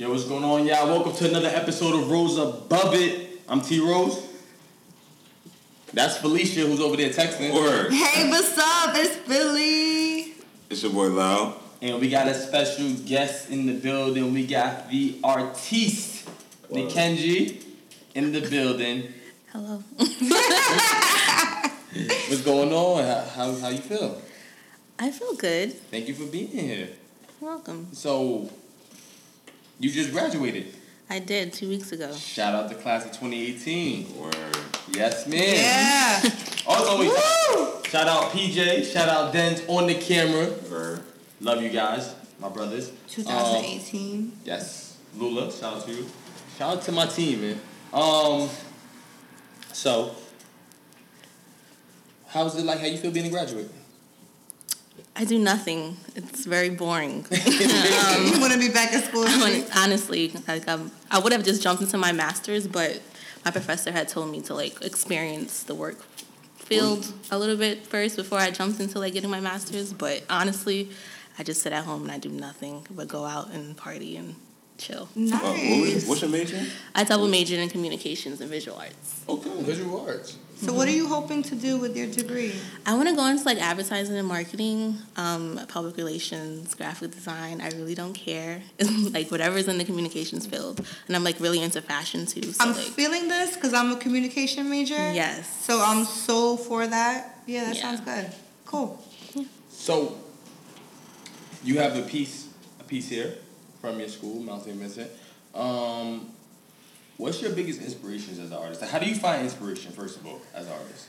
Yo, what's going on, y'all? Welcome to another episode of Rose Above It. I'm T Rose. That's Felicia who's over there texting. Word. Hey, what's up? It's Billy. It's your boy Lau. And we got a special guest in the building. We got the artiste, Word. Nikenji, in the building. Hello. What's going on? How, how, how you feel? I feel good. Thank you for being here. You're welcome. So, you just graduated. I did two weeks ago. Shout out to class of 2018. Word. Yes, man. Yeah. Also, we shout out PJ, shout out Dent on the camera. Word. Love you guys, my brothers. 2018. Yes, Lula, shout out to you. Shout out to my team, man. Um, so, how's it like? How you feel being a graduate? I do nothing. It's very boring. you want to be back at school? I wanna- honestly, like um, I would have just jumped into my master's, but my professor had told me to like experience the work field a little bit first before I jumped into like getting my master's. But honestly, I just sit at home and I do nothing but go out and party and chill. Nice. Uh, what was, what's your major? I double majored in communications and visual arts. Okay, visual arts. So, what are you hoping to do with your degree? I want to go into like advertising and marketing, um, public relations, graphic design. I really don't care. like whatever's in the communications field, and I'm like really into fashion too. So I'm like, feeling this because I'm a communication major. yes, So I'm so for that. Yeah, that Yeah. sounds good. Cool. So, you have a piece, a piece here from your school, Mount St. Vincent. Um, what's your biggest inspirations as an artist? How do you find inspiration, first of all, as an artist?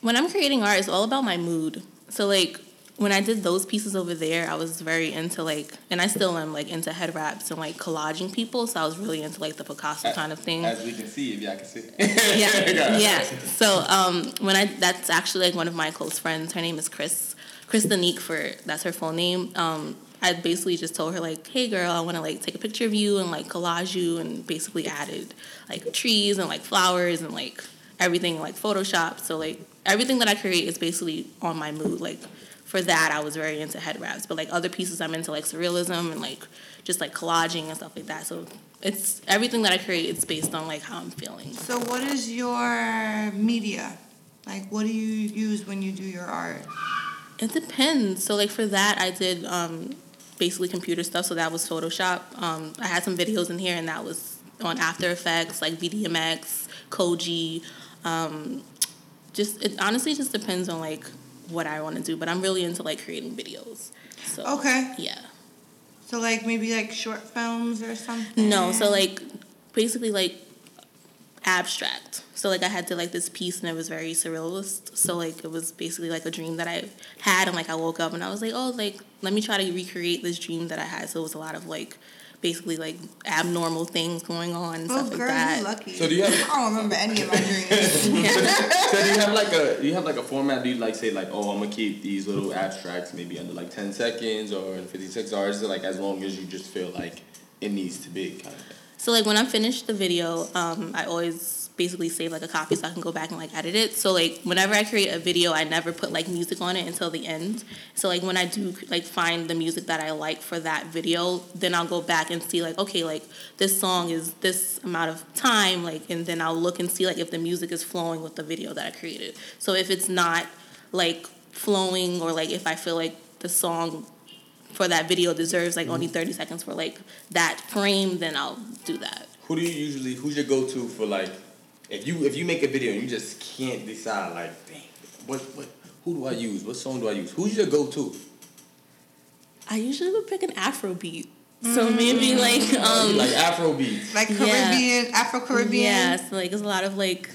when I'm creating art, it's all about my mood. So like when I did those pieces over there, I was very into like, and I still am like into head wraps and like collaging people. So I was really into like the Picasso kind of thing. As we can see, if y'all can see. yeah, yeah. So um, when I that's actually like one of my close friends. Her name is Chris, Chris Danique for that's her full name. Um, I basically just told her like, hey girl, I want to like take a picture of you and like collage you, and basically added like trees and like flowers and like everything like Photoshop. So like everything that I create is basically on my mood. Like for that, I was very into head wraps, but like other pieces, I'm into like surrealism and like just like collaging and stuff like that. So it's everything that I create. It's based on like how I'm feeling. So, what is your media? Like, what do you use when you do your art? It depends. So like for that, I did um, basically computer stuff. So that was Photoshop. Um, I had some videos in here, and that was on After Effects, like VDMX, Koji. Um, just it honestly just depends on like what I want to do. But I'm really into like creating videos. So Okay. yeah. So, like, maybe like short films or something? No, so like basically like abstract. So like I had to like this piece and it was very surrealist. So like it was basically like a dream that I had and like I woke up and I was like, oh like let me try to recreate this dream that I had. So it was a lot of like basically like abnormal things going on and Oh, stuff like girl, that. you lucky. So do you have- I don't remember any of my dreams. so do you have like a do you have like a format? Do you like say like, oh, I'm gonna keep these little abstracts maybe under like ten seconds or in fifty six hours? Like as long as you just feel like it needs to be kind of thing? So like when I finish the video, um, I always basically save like a copy so I can go back and like edit it. So like whenever I create a video, I never put like music on it until the end. So like when I do like find the music that I like for that video, then I'll go back and see like okay like this song is this amount of time like and then I'll look and see like if the music is flowing with the video that I created. So if it's not like flowing or like if I feel like the song for that video deserves like only mm-hmm. 30 seconds for like that frame, then I'll do that. Who do you usually? Who's your go to for like? If you if you make a video and you just can't decide like, dang, what what who do I use? What song do I use? Who's your go to? I usually would pick an Afro beat. So maybe like um like Afro beats. Like Yeah. Caribbean, Afro Caribbean. yeah, so like there's a lot of like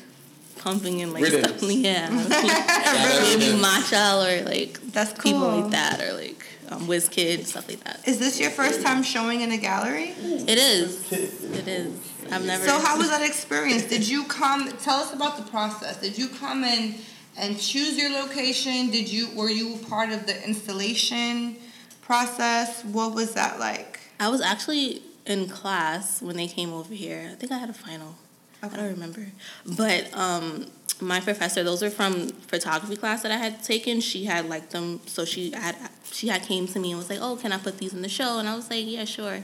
pumping and like Rhythms. stuff. Yeah. maybe matcha or like That's cool. people like that or like um WizKid, stuff like that. Is this your first time showing in a gallery? It is. It is. I've never So how was that experience? Did you come? Tell us about the process. Did you come in and choose your location? Did you were you part of the installation process? What was that like? I was actually in class when they came over here. I think I had a final. I don't remember. But um, my professor, those are from photography class that I had taken. She had like them, so she had she had came to me and was like, "Oh, can I put these in the show?" And I was like, "Yeah, sure."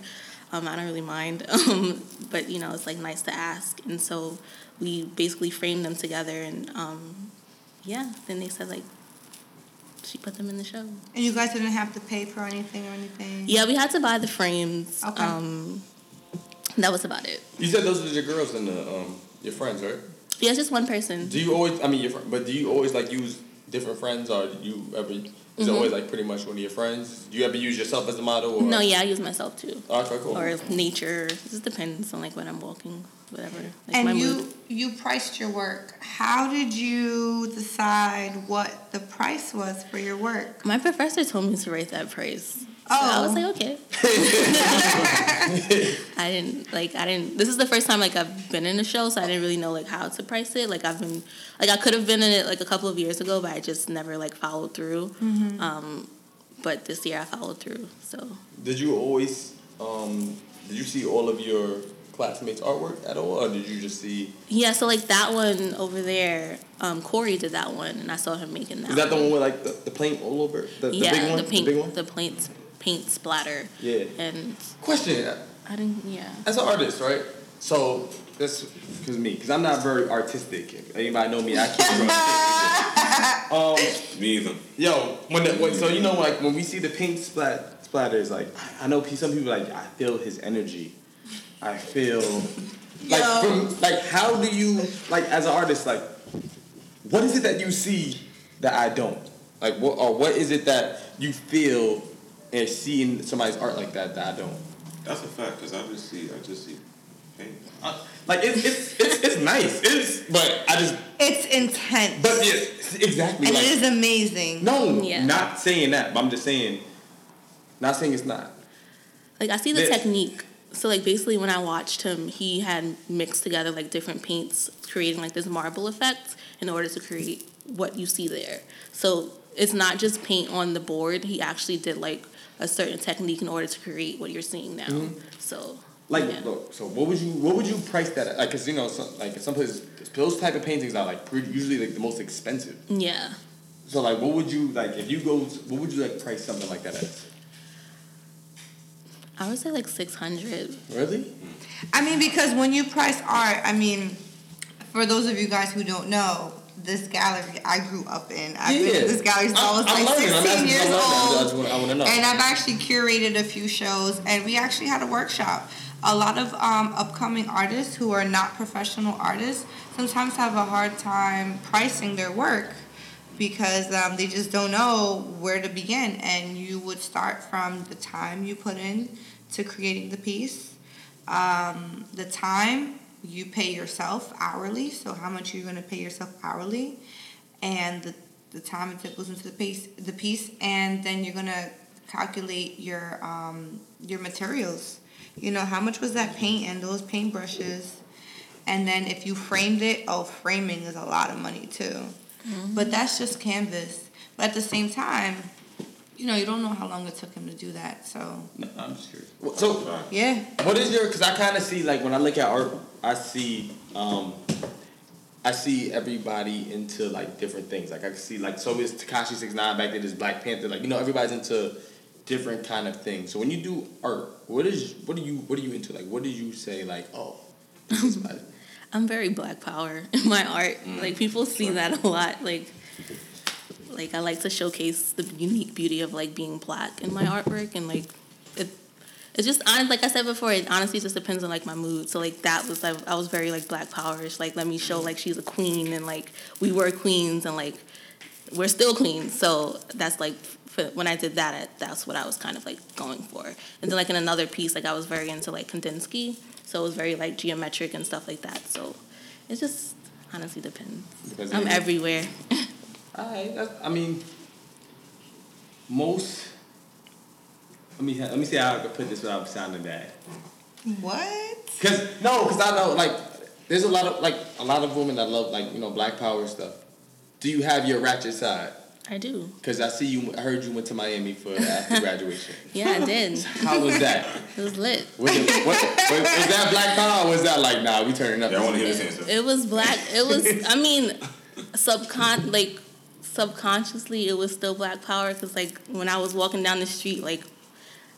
Um, I don't really mind, um, but you know, it's like nice to ask, and so we basically framed them together, and um, yeah, then they said like she put them in the show. And you guys didn't have to pay for anything or anything? Yeah, we had to buy the frames. Okay. Um, that was about it. You said those are your girls and the um your friends, right? Yeah, it's just one person. Do you always? I mean, your fr- but do you always like use different friends, or you ever? Is Mm-hmm. always like pretty much one of your friends? Do you ever use yourself as a model? Or? No, yeah, I use myself too. Okay, cool. Or nature. It just depends on like when I'm walking, whatever. Like And my you mood. you priced your work. How did you decide what the price was for your work? My professor told me to write that price. So I was Oh. like, okay. I didn't like I didn't this is the first time like I've been in a show, so I didn't really know like how to price it. Like I've been like I could have been in it like a couple of years ago, but I just never like followed through. Mm-hmm. Um but this year I followed through. So Did you always? Um, did you see all of your classmates' artwork at all, or did you just see? yeah, so like that one over there, um, Corey did that one, and I saw him making that. Is that the one with like the, the paint all over? The, the yeah, big one. the paint, the big one. the paint, paint splatter, Yeah. and Question: I didn't. Yeah. As an artist, right? So that's because me, because I'm not very artistic. If anybody know me, I can't. Draw um, Me either. yo, when, the, when so you know like when we see the paint splat splatters, like I I know some people like I feel his energy. I feel like from like how do you like as an artist like what is it that you see that I don't like what or what is it that you feel and seeing somebody's art like that that I don't. That's a fact, because I just see, I just see paint. Uh, like it's, it's it's it's nice. It's but I just It's intense. but yeah exactly. and like, it is amazing. no, Yeah. not saying that. But I'm just saying, not saying it's not. Like I see the This. technique. So like basically when I watched him, he had mixed together like different paints, creating like this marble effect in order to create what you see there. So it's not just paint on the board. He actually did like a certain technique in order to create what you're seeing now. Mm-hmm. So Like, yeah. look. So what would you what would you price that at? Like, cause you know, some, like in some places those type of paintings are like pretty, usually like the most expensive. yeah. So like, what would you like if you go? What would you like price something like that at? I would say like six hundred. Really? I mean, because when you price art, I mean, for those of you guys who don't know, this gallery I grew up in. I've been Yeah. in this gallery since I was like 16 years I'm learning. I old. I want to know. And I've actually curated a few shows, and we actually had a workshop. A lot of um, upcoming artists who are not professional artists sometimes have a hard time pricing their work because um, they just don't know where to begin. And you would start from the time you put in to creating the piece, um, the time you pay yourself hourly, so how much you're going to pay yourself hourly, and the, the time it goes into the piece, the piece, and then you're going to calculate your um, your materials. You know, how much was that paint and those paint brushes? And then if you framed it, oh, framing is a lot of money too. But that's just canvas. But at the same time, you know, you don't know how long it took him to do that. So, No, I'm just curious. So yeah. What is your? Because I kind of see like when I look at art, I see, um, I see everybody into like different things. Like I can see like so is Tekashi Six Nine back there, there's Black Panther. Like you know everybody's into different kind of things. So when you do art, what is what do you what are you into? Like what do you say like oh, I'm very black power in my art. Like people see that a lot. Like like I like to showcase the unique beauty of like being black in my artwork and like it it's just honest like I said before, it honestly just depends on like my mood. So like that was like I was very like black powerish. Like let me show like she's a queen and like we were queens and like we're still queens. So that's like when I did that, that's what I was kind of like going for. And then like in another piece, like I was very into like Kandinsky, so it was very like geometric and stuff like that. So it just honestly depends. Depends I'm everywhere. Alright, I mean, most. Let me let me see how I can put this without sounding bad. What? Cause no, cause I know like there's a lot of like a lot of women that love like you know black power stuff. Do you have your ratchet side? I do. Cause I see you. I heard you went to Miami for after graduation. Yeah, I did. How was that? It was lit. Was, it, what, was, was that black power? or Was that like nah? We turning up. Yeah, I want to hear It, this answer. it was black. It was. I mean, subcon like subconsciously, it was still black power because like when I was walking down the street, like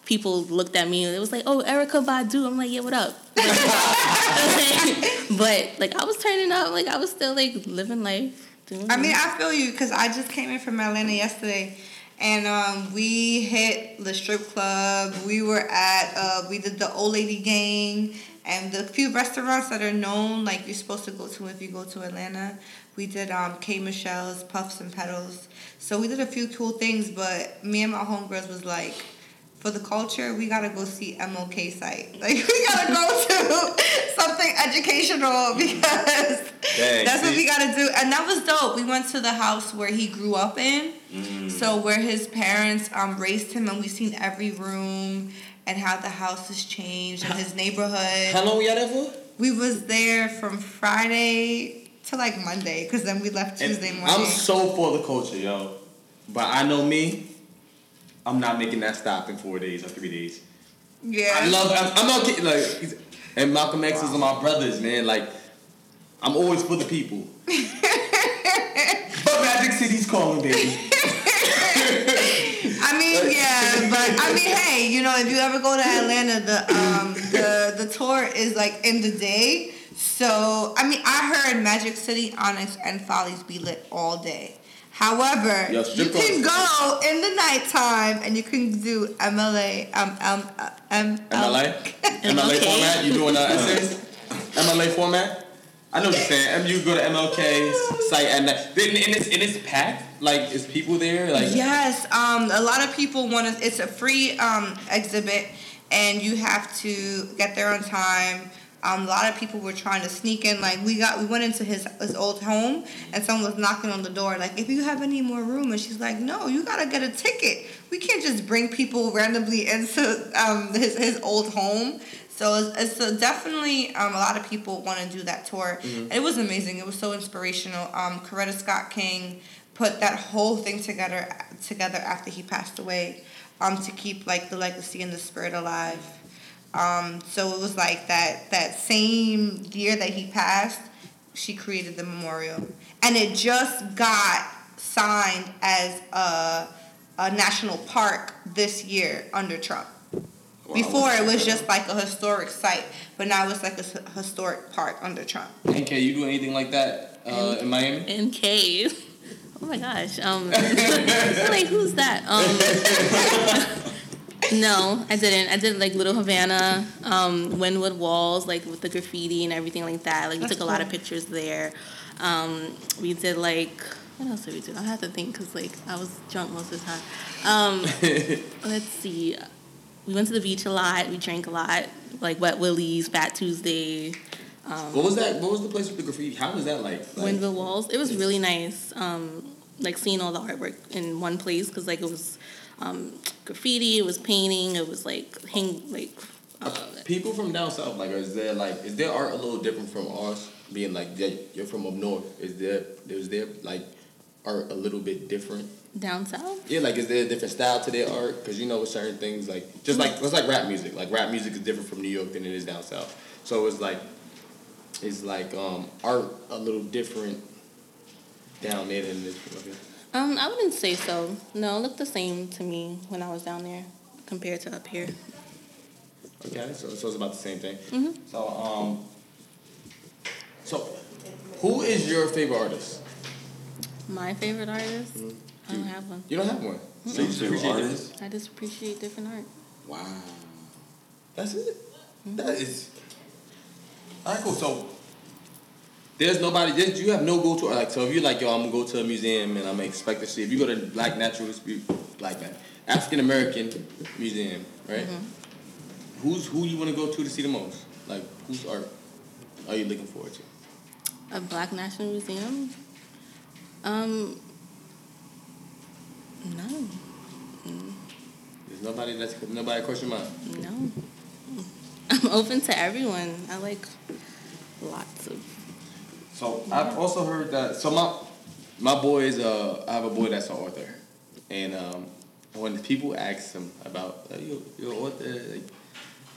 people looked at me and it was like, "Oh, Erykah Badu." I'm like, "Yeah, what up?" but like I was turning up, like I was still like living life. Doing I mean, I feel you because I just came in from Atlanta yesterday, and um, we hit the strip club. We were at uh, we did the old lady gang and the few restaurants that are known, like you're supposed to go to if you go to Atlanta. We did um, K Michelle's, Puffs and Petals. So we did a few cool things, but me and my homegirls was like, for the culture, we gotta go see MLK site. Like we gotta go to something educational because Dang, that's what we gotta do. And that was dope. We went to the house where he grew up in. Mm. So where his parents um, raised him, and we seen every room and how the house has changed and his neighborhood. How long we out there for? We was there from Friday to like Monday, because then we left Tuesday morning. I'm so for the culture, yo. But I know me. I'm not making that stop in four days or three days. yeah. I love. I'm, I'm not kidding. Like, and Malcolm X is my brothers, man. Like, I'm always for the people. but Magic City's calling, baby. I mean, yeah, but I mean, hey, you know, if you ever go to Atlanta, the um the the tour is like in the day. So I mean, I heard Magic City, Onyx, and Follies be lit all day. However, Yo, you can go in the nighttime and you can do MLA, um, um, uh, M- MLA? MLA format? You doing uh, essays? MLA format? I know what you're saying. You go to MLK's site and, and it's and it's packed. Like, is people there? Like, Yes, um, a lot of people want to. It's a free um, exhibit, and you have to get there on time. Um, a lot of people were trying to sneak in. Like we got, we went into his his old home, and someone was knocking on the door. Like, if you have any more room, and she's like, No, you gotta get a ticket. We can't just bring people randomly into um, his his old home. So it's, it's definitely um, a lot of people want to do that tour. It was amazing. It was so inspirational. Um, Coretta Scott King put that whole thing together together after he passed away, um, to keep like the legacy and the spirit alive. Um, so it was like that that same year that he passed, she created the memorial, and it just got signed as a a national park this year under Trump. Before it was just like a historic site, but now it's like a s- historic park under Trump. NK, you do anything like that uh, in Miami? NK. Oh my gosh. Um, like who's that? Um, no, I didn't. I did like Little Havana, um, Wynwood Walls, like with the graffiti and everything like that. Like we That's took a lot of pictures there. Um, we did like what else did we do? I have to think because like I was drunk most of the time. Um, let's see. We went to the beach a lot. We drank a lot, like Wet Willie's, Fat Tuesday. What was that? What was the place with the graffiti? How was that like? like Wynwood Walls. It was really nice. Um, like seeing all the artwork in one place because like it was um, graffiti, it was painting, it was like hang like. Uh, people from down south, like, is there like, is their art a little different from ours? Being like, yeah, you're from up north. Is there, is there like art a little bit different? down south. Yeah, like, is there a different style to their art? Because you know, with certain things, like, just like it's like rap music. Like, rap music is different from New York than it is down south. So it's like, it's like um, art a little different down there than it is here. Um, I wouldn't say so. No, it looked the same to me when I was down there compared to up here. Okay, so, so it's about the same thing. Mhm. So um, so who is your favorite artist? My favorite artist. I don't have one. You don't have one. So you just appreciate artist? this. I just appreciate different art. Wow. That's it. That is. All right, cool. So there's nobody. There's, you have no go to like. So if you're like, yo, I'm gonna go to a museum and I'm gonna expect to see. If you go to Black Natural Black Man, African American Museum, right? Who's who you want to go to to see the most? Like whose art are you looking forward to? A Black National Museum. Um. No, There's nobody that's nobody across your mind. no. I'm open to everyone. I like lots of. So I've also heard that. So my my boy is uh I have a boy that's an author, and um when people ask him about uh, you you're author, like,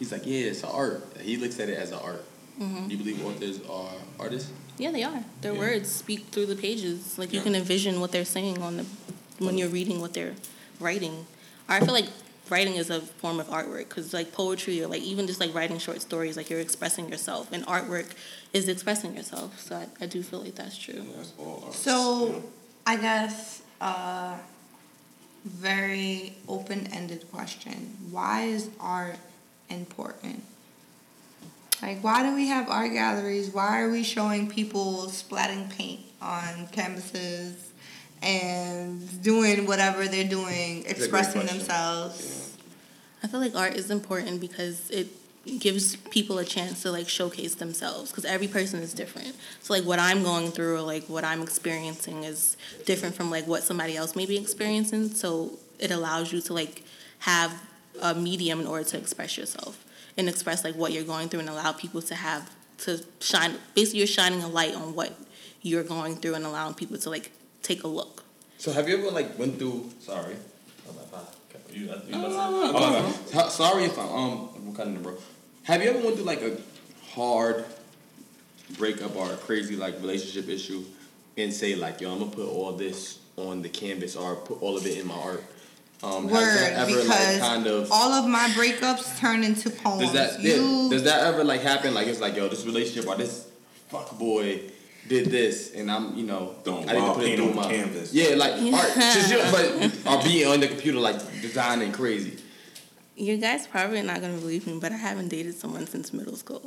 he's like yeah it's an art. He looks at it as an art. Mm-hmm. Do you believe authors are artists? Yeah, they are. Their Yeah. words speak through the pages. Like you Yeah. can envision what they're saying on the when you're reading what they're writing. I feel like writing is a form of artwork because like poetry or like even just like writing short stories, like you're expressing yourself, and artwork is expressing yourself. So I, I do feel like that's true. Yeah, that's all art. So, I guess uh, very open-ended question: Why is art important? Like, why do we have art galleries? Why are we showing people splatting paint on canvases and doing whatever they're doing, expressing question. themselves? I feel like art is important because it gives people a chance to like showcase themselves because every person is different. So like what I'm going through or like what I'm experiencing is different from like what somebody else may be experiencing. So it allows you to like have a medium in order to express yourself and express like what you're going through and allow people to have to shine basically you're shining a light on what you're going through and allowing people to like take a look. So have you ever like went through? Sorry. Oh, my bad. Okay, You, you No, no, no, Oh, no, my no. bad. So- Sorry if I'm um I'm cutting it, bro. Have you ever went through like a hard breakup or a crazy like relationship issue and say like yo I'm gonna put all this on the canvas or put all of it in my art? Um, has Word, that ever because like kind of all of my breakups turn into poems. does that you, yeah, does that ever like happen? Like it's like yo this relationship or this fuck boy did this and I'm you know Throwing I need to put it paint through on my canvas. yeah like art just, you know, but or being on the computer like designing crazy. You guys probably not gonna believe me, but I haven't dated someone since middle school.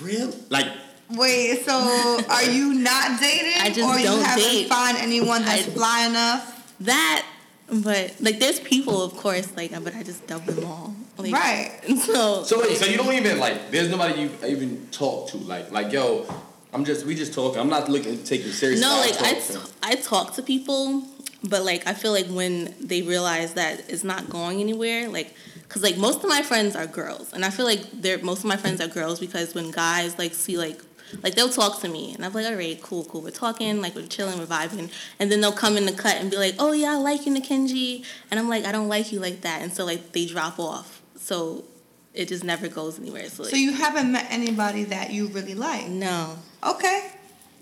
Really? Like Wait, so are you not dating, I just or don't you haven't date. found anyone that's I- fly enough? That, but like there's people, of course, like but I just dump them all. Like, Right. So, so wait, so you don't even like there's nobody you even talk to like like yo I'm just we just talking. I'm not looking to take you serious. no, like I, talk to- talk to people, but like I feel like when they realize that it's not going anywhere, like because like most of my friends are girls, and I feel like they're most of my friends are girls because when guys like see like like they'll talk to me and I'm like, all right, cool, cool. We're talking, like we're chilling, we're vibing, and then they'll come in the cut and be like, oh yeah, I like you, Nikenji, and I'm like, I don't like you like that, and so like they drop off, so it just never goes anywhere. So, like, So you haven't met anybody that you really like? no. Okay.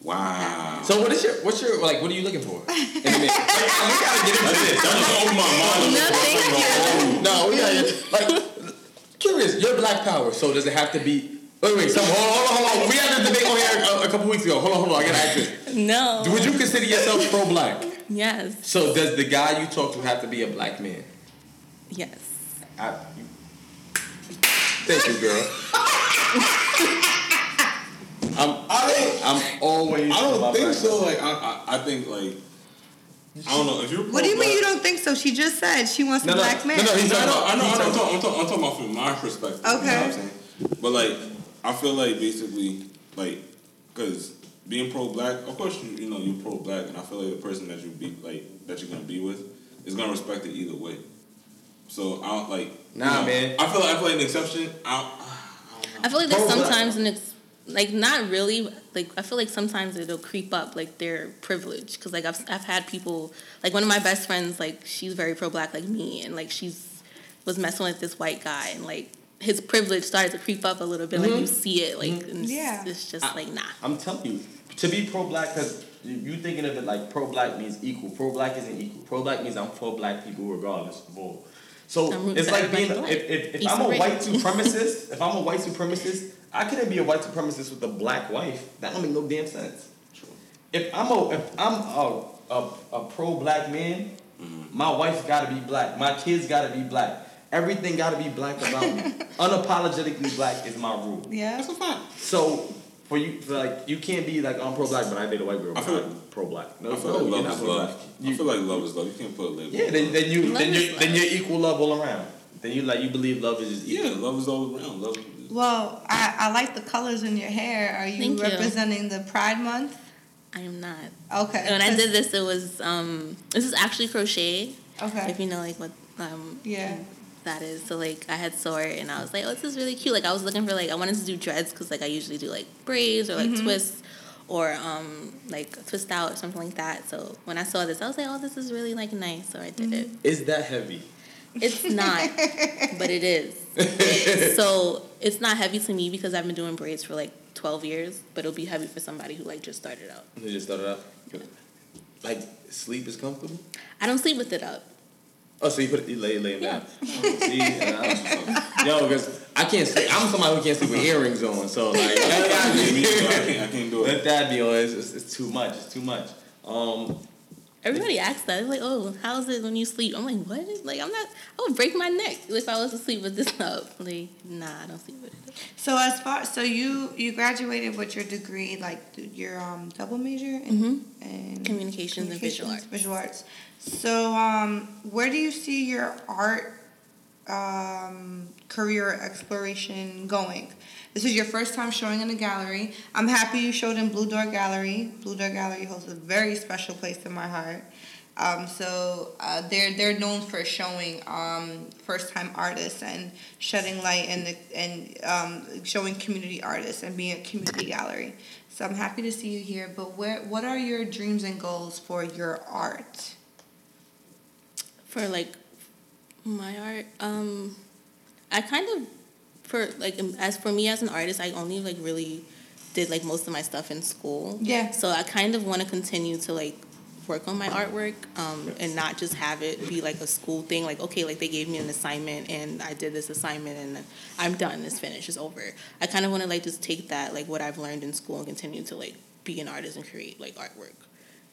Wow. So what is your what's your like what are you looking for? In a minute. Like, we gotta get into this. That just opened my mind. No, thank you. No, we gotta like curious. You're Black Power, so does it have to be? Wait, wait. So hold on, hold on, hold on. We had this debate on here a, a couple weeks ago. Hold on, hold on. I gotta ask this. No. Would you consider yourself pro-black? Yes. So does the guy you talk to have to be a black man? Yes. I, you, thank you, girl. I'm, I don't. I'm always. I don't about think black so. Like I, I, I think like I don't know if you're. What do you mean you don't think so? She just said she wants No, a no, black man. no, no, he's No, I know, talking I know, I he's know. I'm talking- talking, I'm, talking, about from my perspective. You know Okay. what I'm saying? But like, I feel like basically, like, because being pro-black, of course, you, you know, you're pro-black, and I feel like the person that you be like that you're gonna be with is gonna respect it either way. So I don't like. you Nah, know, man. I feel like I feel like an exception. I, I feel like there's Pro-black. sometimes an ex- like not really like I feel like sometimes it'll creep up like their privilege because like I've I've had people like one of my best friends like she's very pro black like me and like she's was messing with this white guy and like his privilege started to creep up a little bit like you mm-hmm. see it like mm-hmm. and it's, Yeah. it's just like nah I'm telling you, to be pro-black, because you thinking of it like pro-black means equal. Pro-black isn't equal. Pro-black means I'm for black people regardless of all. So it's like being if, if, if I'm a white supremacist, if I'm a white supremacist, I couldn't be a white supremacist with a black wife. That don't make no damn sense. If I'm a if I'm a a, a pro-black man, mm-hmm. my wife's gotta be black. My kids gotta be black. Everything gotta be black about me. Unapologetically black is my rule. yeah. that's a fact. So for you, for like you can't be like I'm pro black, but I date a white girl. I I feel feel pro black. No, I feel no, like love is love. You- I feel like love is love. You can't put a label. yeah, then, then you Love then is you then love. you're equal love all around. Then you like you believe love is just equal. yeah, love is all around. Love. Is, Well, I, I like the colors in your hair. Are you Thank you. representing the Pride Month? I am not Okay. when I did this it was um this is actually crochet Okay. if you know like what um Yeah. that is so like I had saw it and I was like oh this is really cute like I was looking for like I wanted to do dreads because like I usually do like braids or like twists or um like twist out or something like that so when I saw this I was like oh this is really like nice so I did it Is that heavy? it's not but it is so it's not heavy to me because I've been doing braids for like 12 years but it'll be heavy for somebody who like just started out You just started out. Like sleep is comfortable. I don't sleep with it up Oh, so you put it, you lay, lay him Yeah. down. See, and yo, because I can't sleep. I'm somebody who can't sleep with earrings on. So like, let that be, too. I can't, I can't do let that be on. It's, it's, it's too much. It's too much. Um, Everybody asks that. They're like, "Oh, how's it when you sleep?" I'm like, "What? Like, I'm not. I would break my neck if I was to sleep with this up." Like, nah, I don't sleep with it. So as far so you you graduated with your degree like your um double major in, Mm-hmm. in Communications and visual arts. Visual arts. So um where do you see your art um career exploration going? This is your first time showing in a gallery. I'm happy you showed in Blue Door Gallery. Blue Door Gallery holds a very special place in my heart. Um, so uh, they're they're known for showing um, first time artists and shedding light and the, and um, showing community artists and being a community gallery. So I'm happy to see you here. But where what are your dreams and goals for your art? For like my art, um, I kind of for like um, as for me as an artist, I only like really did like most of my stuff in school. Yeah. So I kind of want to continue to like work on my artwork um, and not just have it be like a school thing. Like okay, like they gave me an assignment and I did this assignment and I'm done. It's finished. It's over. I kind of want to like just take that like what I've learned in school and continue to like be an artist and create like artwork.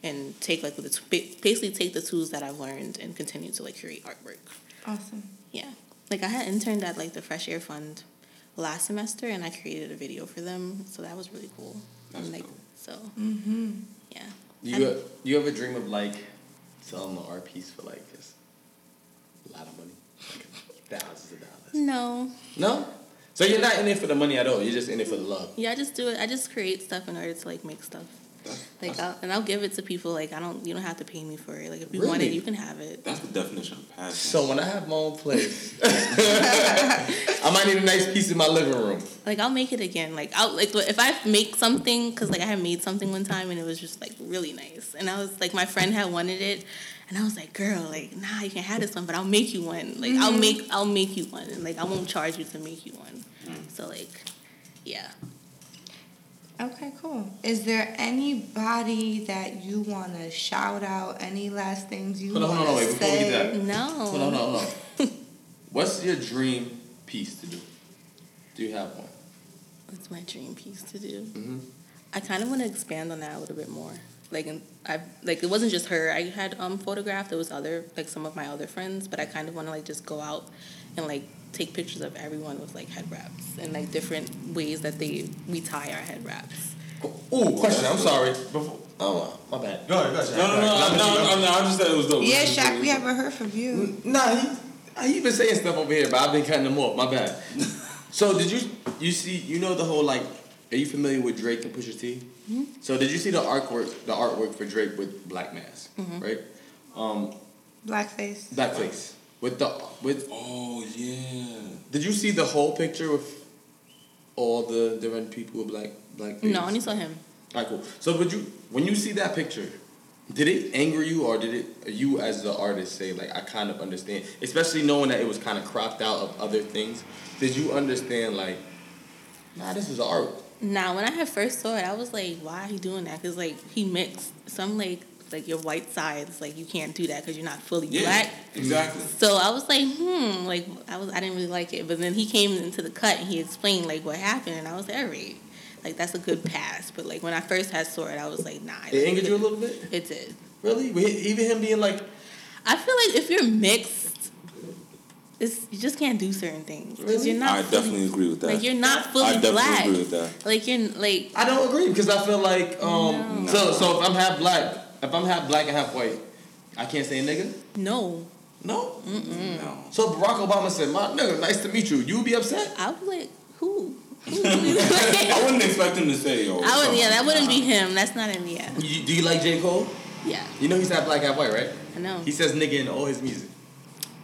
And take like the t- basically take the tools that I've learned and continue to like create artwork. Awesome. Yeah. Like I had interned at like the Fresh Air Fund last semester and I created a video for them. So that was really cool. That's and like dope. so Mm-hmm. yeah. you And- uh, you ever dream of like selling the art piece for like just a lot of money, like thousands of dollars? No. No. So you're not in it for the money at all. You're just in it for the love. Yeah, I just do it. I just create stuff in order to like make stuff. That's, Like that's, I'll, and I'll give it to people. Like I don't. You don't have to pay me for it. Like if you want it, you can have it. that's the definition of passion. So when I have my own place, I might need a nice piece in my living room. Like I'll make it again. Like I'll like if I make something because like I had made something one time and it was just like really nice. And I was like my friend had wanted it, and I was like, girl, like nah, you can have this one, but I'll make you one. Like I'll mm-hmm. make I'll make you one, and like I won't charge you to make you one. Mm. So like, yeah. Okay, cool. Is there anybody that you want to shout out? Any last things you Hold on, want hold on, to wait, before we say? get that. No. Hold on, hold on, hold on. What's your dream piece to do? Do you have one? What's my dream piece to do? Mhm. I kind of want to expand on that a little bit more. Like, and I like it wasn't just her. I had um photographed. There was other like some of my other friends, but I kind of want to like just go out and like take pictures of everyone with like head wraps and like different ways that they we tie our head wraps. Ooh, question. I'm sorry. Before, oh, my bad. Go ahead, go ahead. no, no, no, no, no, no, I just said it was dope. Yeah, Shaq, we haven't heard from you. Nah, he, he been saying stuff over here, but I've been cutting him off. My bad. so did you you see you know the whole like? Are you familiar with Drake and Pusha T? Mm-hmm. So did you see the artwork the artwork for Drake with Black Mask, Mm-hmm. right? Um, Blackface. blackface with the with. Oh yeah. Did you see the whole picture with all the different people with black black? No, I faces? only saw him. Alright, cool. So, would you when you see that picture, did it anger you, or did it you as the artist say like I kind of understand, especially knowing that it was kind of cropped out of other things? Did you understand like, nah, this is art? Now, when I had first saw it, I was like, why are he doing that? Because like he mixed some like like your white sides, like you can't do that because you're not fully Yeah. black. Exactly. So I was like, hmm, like I was I didn't really like it. But then he came into the cut and he explained like what happened and I was like, all right. Like that's a good pass. But like when I first had saw it, I was like, nah. It angered you a little bit, It did. really? Even him being like, I feel like if you're mixed, it's you just can't do certain things. Because Really? you're not I fully- definitely agree with that. like you're not fully I definitely black. agree with that. Like you're like I don't agree because I feel like um. No. So so if I'm half black, if I'm half black and half white, I can't say nigga. no. No. No. So Barack Obama said, "My nigga, nice to meet you." You would be upset? I was like, who? Who? I wouldn't expect him to say, "Yo." I would, yeah, that wouldn't be him. That's not him. Yeah, You, do you like J Cole? yeah, You know he's half black, half white, right? I know. He says nigga in all his music.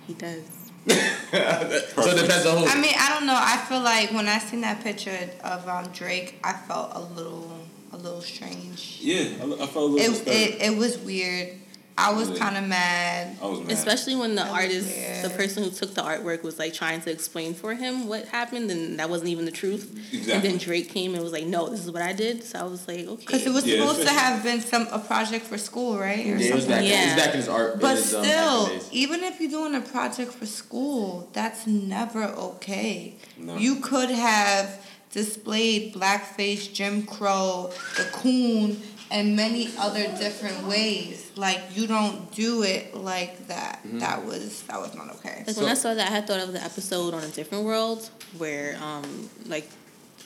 He does. so it depends on who. I mean, I don't know. I feel like when I seen that picture of um, Drake, I felt a little, a little strange. Yeah, I, I felt a little It, it, it was weird. I was Really? kind of mad. I was mad. Especially when the That was artist, the person who took the artwork was like trying to explain for him what happened, and that wasn't even the truth. And then Drake came and was like, "No, this is what I did." So I was like, "Okay." Because it was Yeah, supposed to have been some a project for school, right? Or Yeah, it was something. back. It Yeah. was back in his art. But his, um, still, acting even if you're doing a project for school, that's never okay. No. You could have displayed blackface, Jim Crow, the coon, and many other different ways. Like you don't do it like that. Mm-hmm. That was that was not okay. Like when I saw that, I had thought of the episode on a different world where, um, like,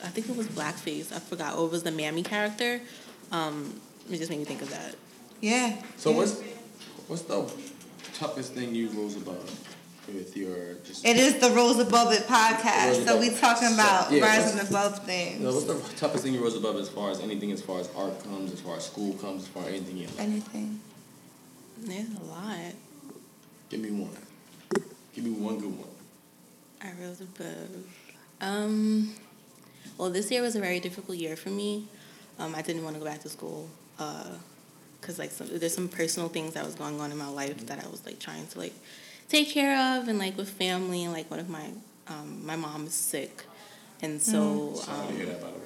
I think it was blackface. I forgot. Or it was the Mammy character. Um, it just made me think of that. Yeah. So yeah. what's what's the toughest thing you rose above with your just? It is the Rose Above It podcast, Rose so Above we It. talking So, about yeah, rising what's- above You things. know, what's the toughest thing you rose above as far as anything as far as art comes, as far as school comes, as far as anything else? Anything. There's a lot. Give me one. Give me one good one. I rose above. Um, well, this year was a very difficult year for me. Um, I didn't want to go back to school uh, because like some, there's some personal things that was going on in my life that I was like trying to like take care of and like with family and like one of my um, my mom is sick, and so Sorry to um, hear that, by the way.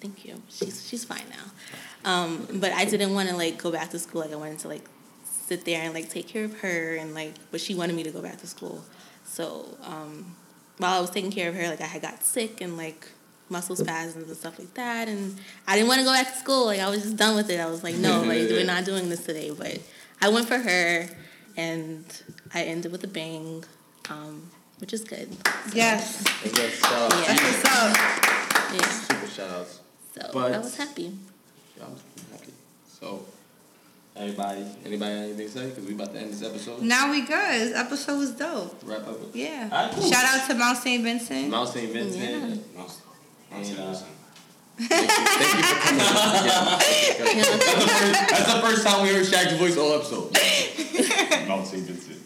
Thank you. She's she's fine now. Um, but I didn't want to like go back to school. Like I wanted to like sit there and like take care of her and like but she wanted me to go back to school. So um, while I was taking care of her, like I had got sick and like muscle spasms and stuff like that and I didn't want to go back to school. Like I was just done with it. I was like, no, like we're not doing this today. But I went for her and I ended with a bang. Um, which is good. Yes. That's a shout out. Yeah. That's what's up. Yeah. Super shout outs. So But- I was happy. Yeah, I'm happy. So, everybody, anybody have anything to say? Because we about to end this episode. Now we good. This episode was dope. Wrap up. with- Yeah. Alright, cool. Shout out to Mount St. Vincent. Mount St. Vincent. Yeah. No, no, And, uh, listen. Thank you, thank you for coming. Yeah. That's, the first, that's the first time we heard Shaq's voice all episode. Mount St. Vincent.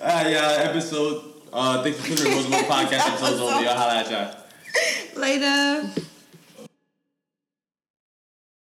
Alright, yeah, episode. Uh, thanks for listening to the Roosevelt Podcast episode's over. Y'all holla at y'all. Later.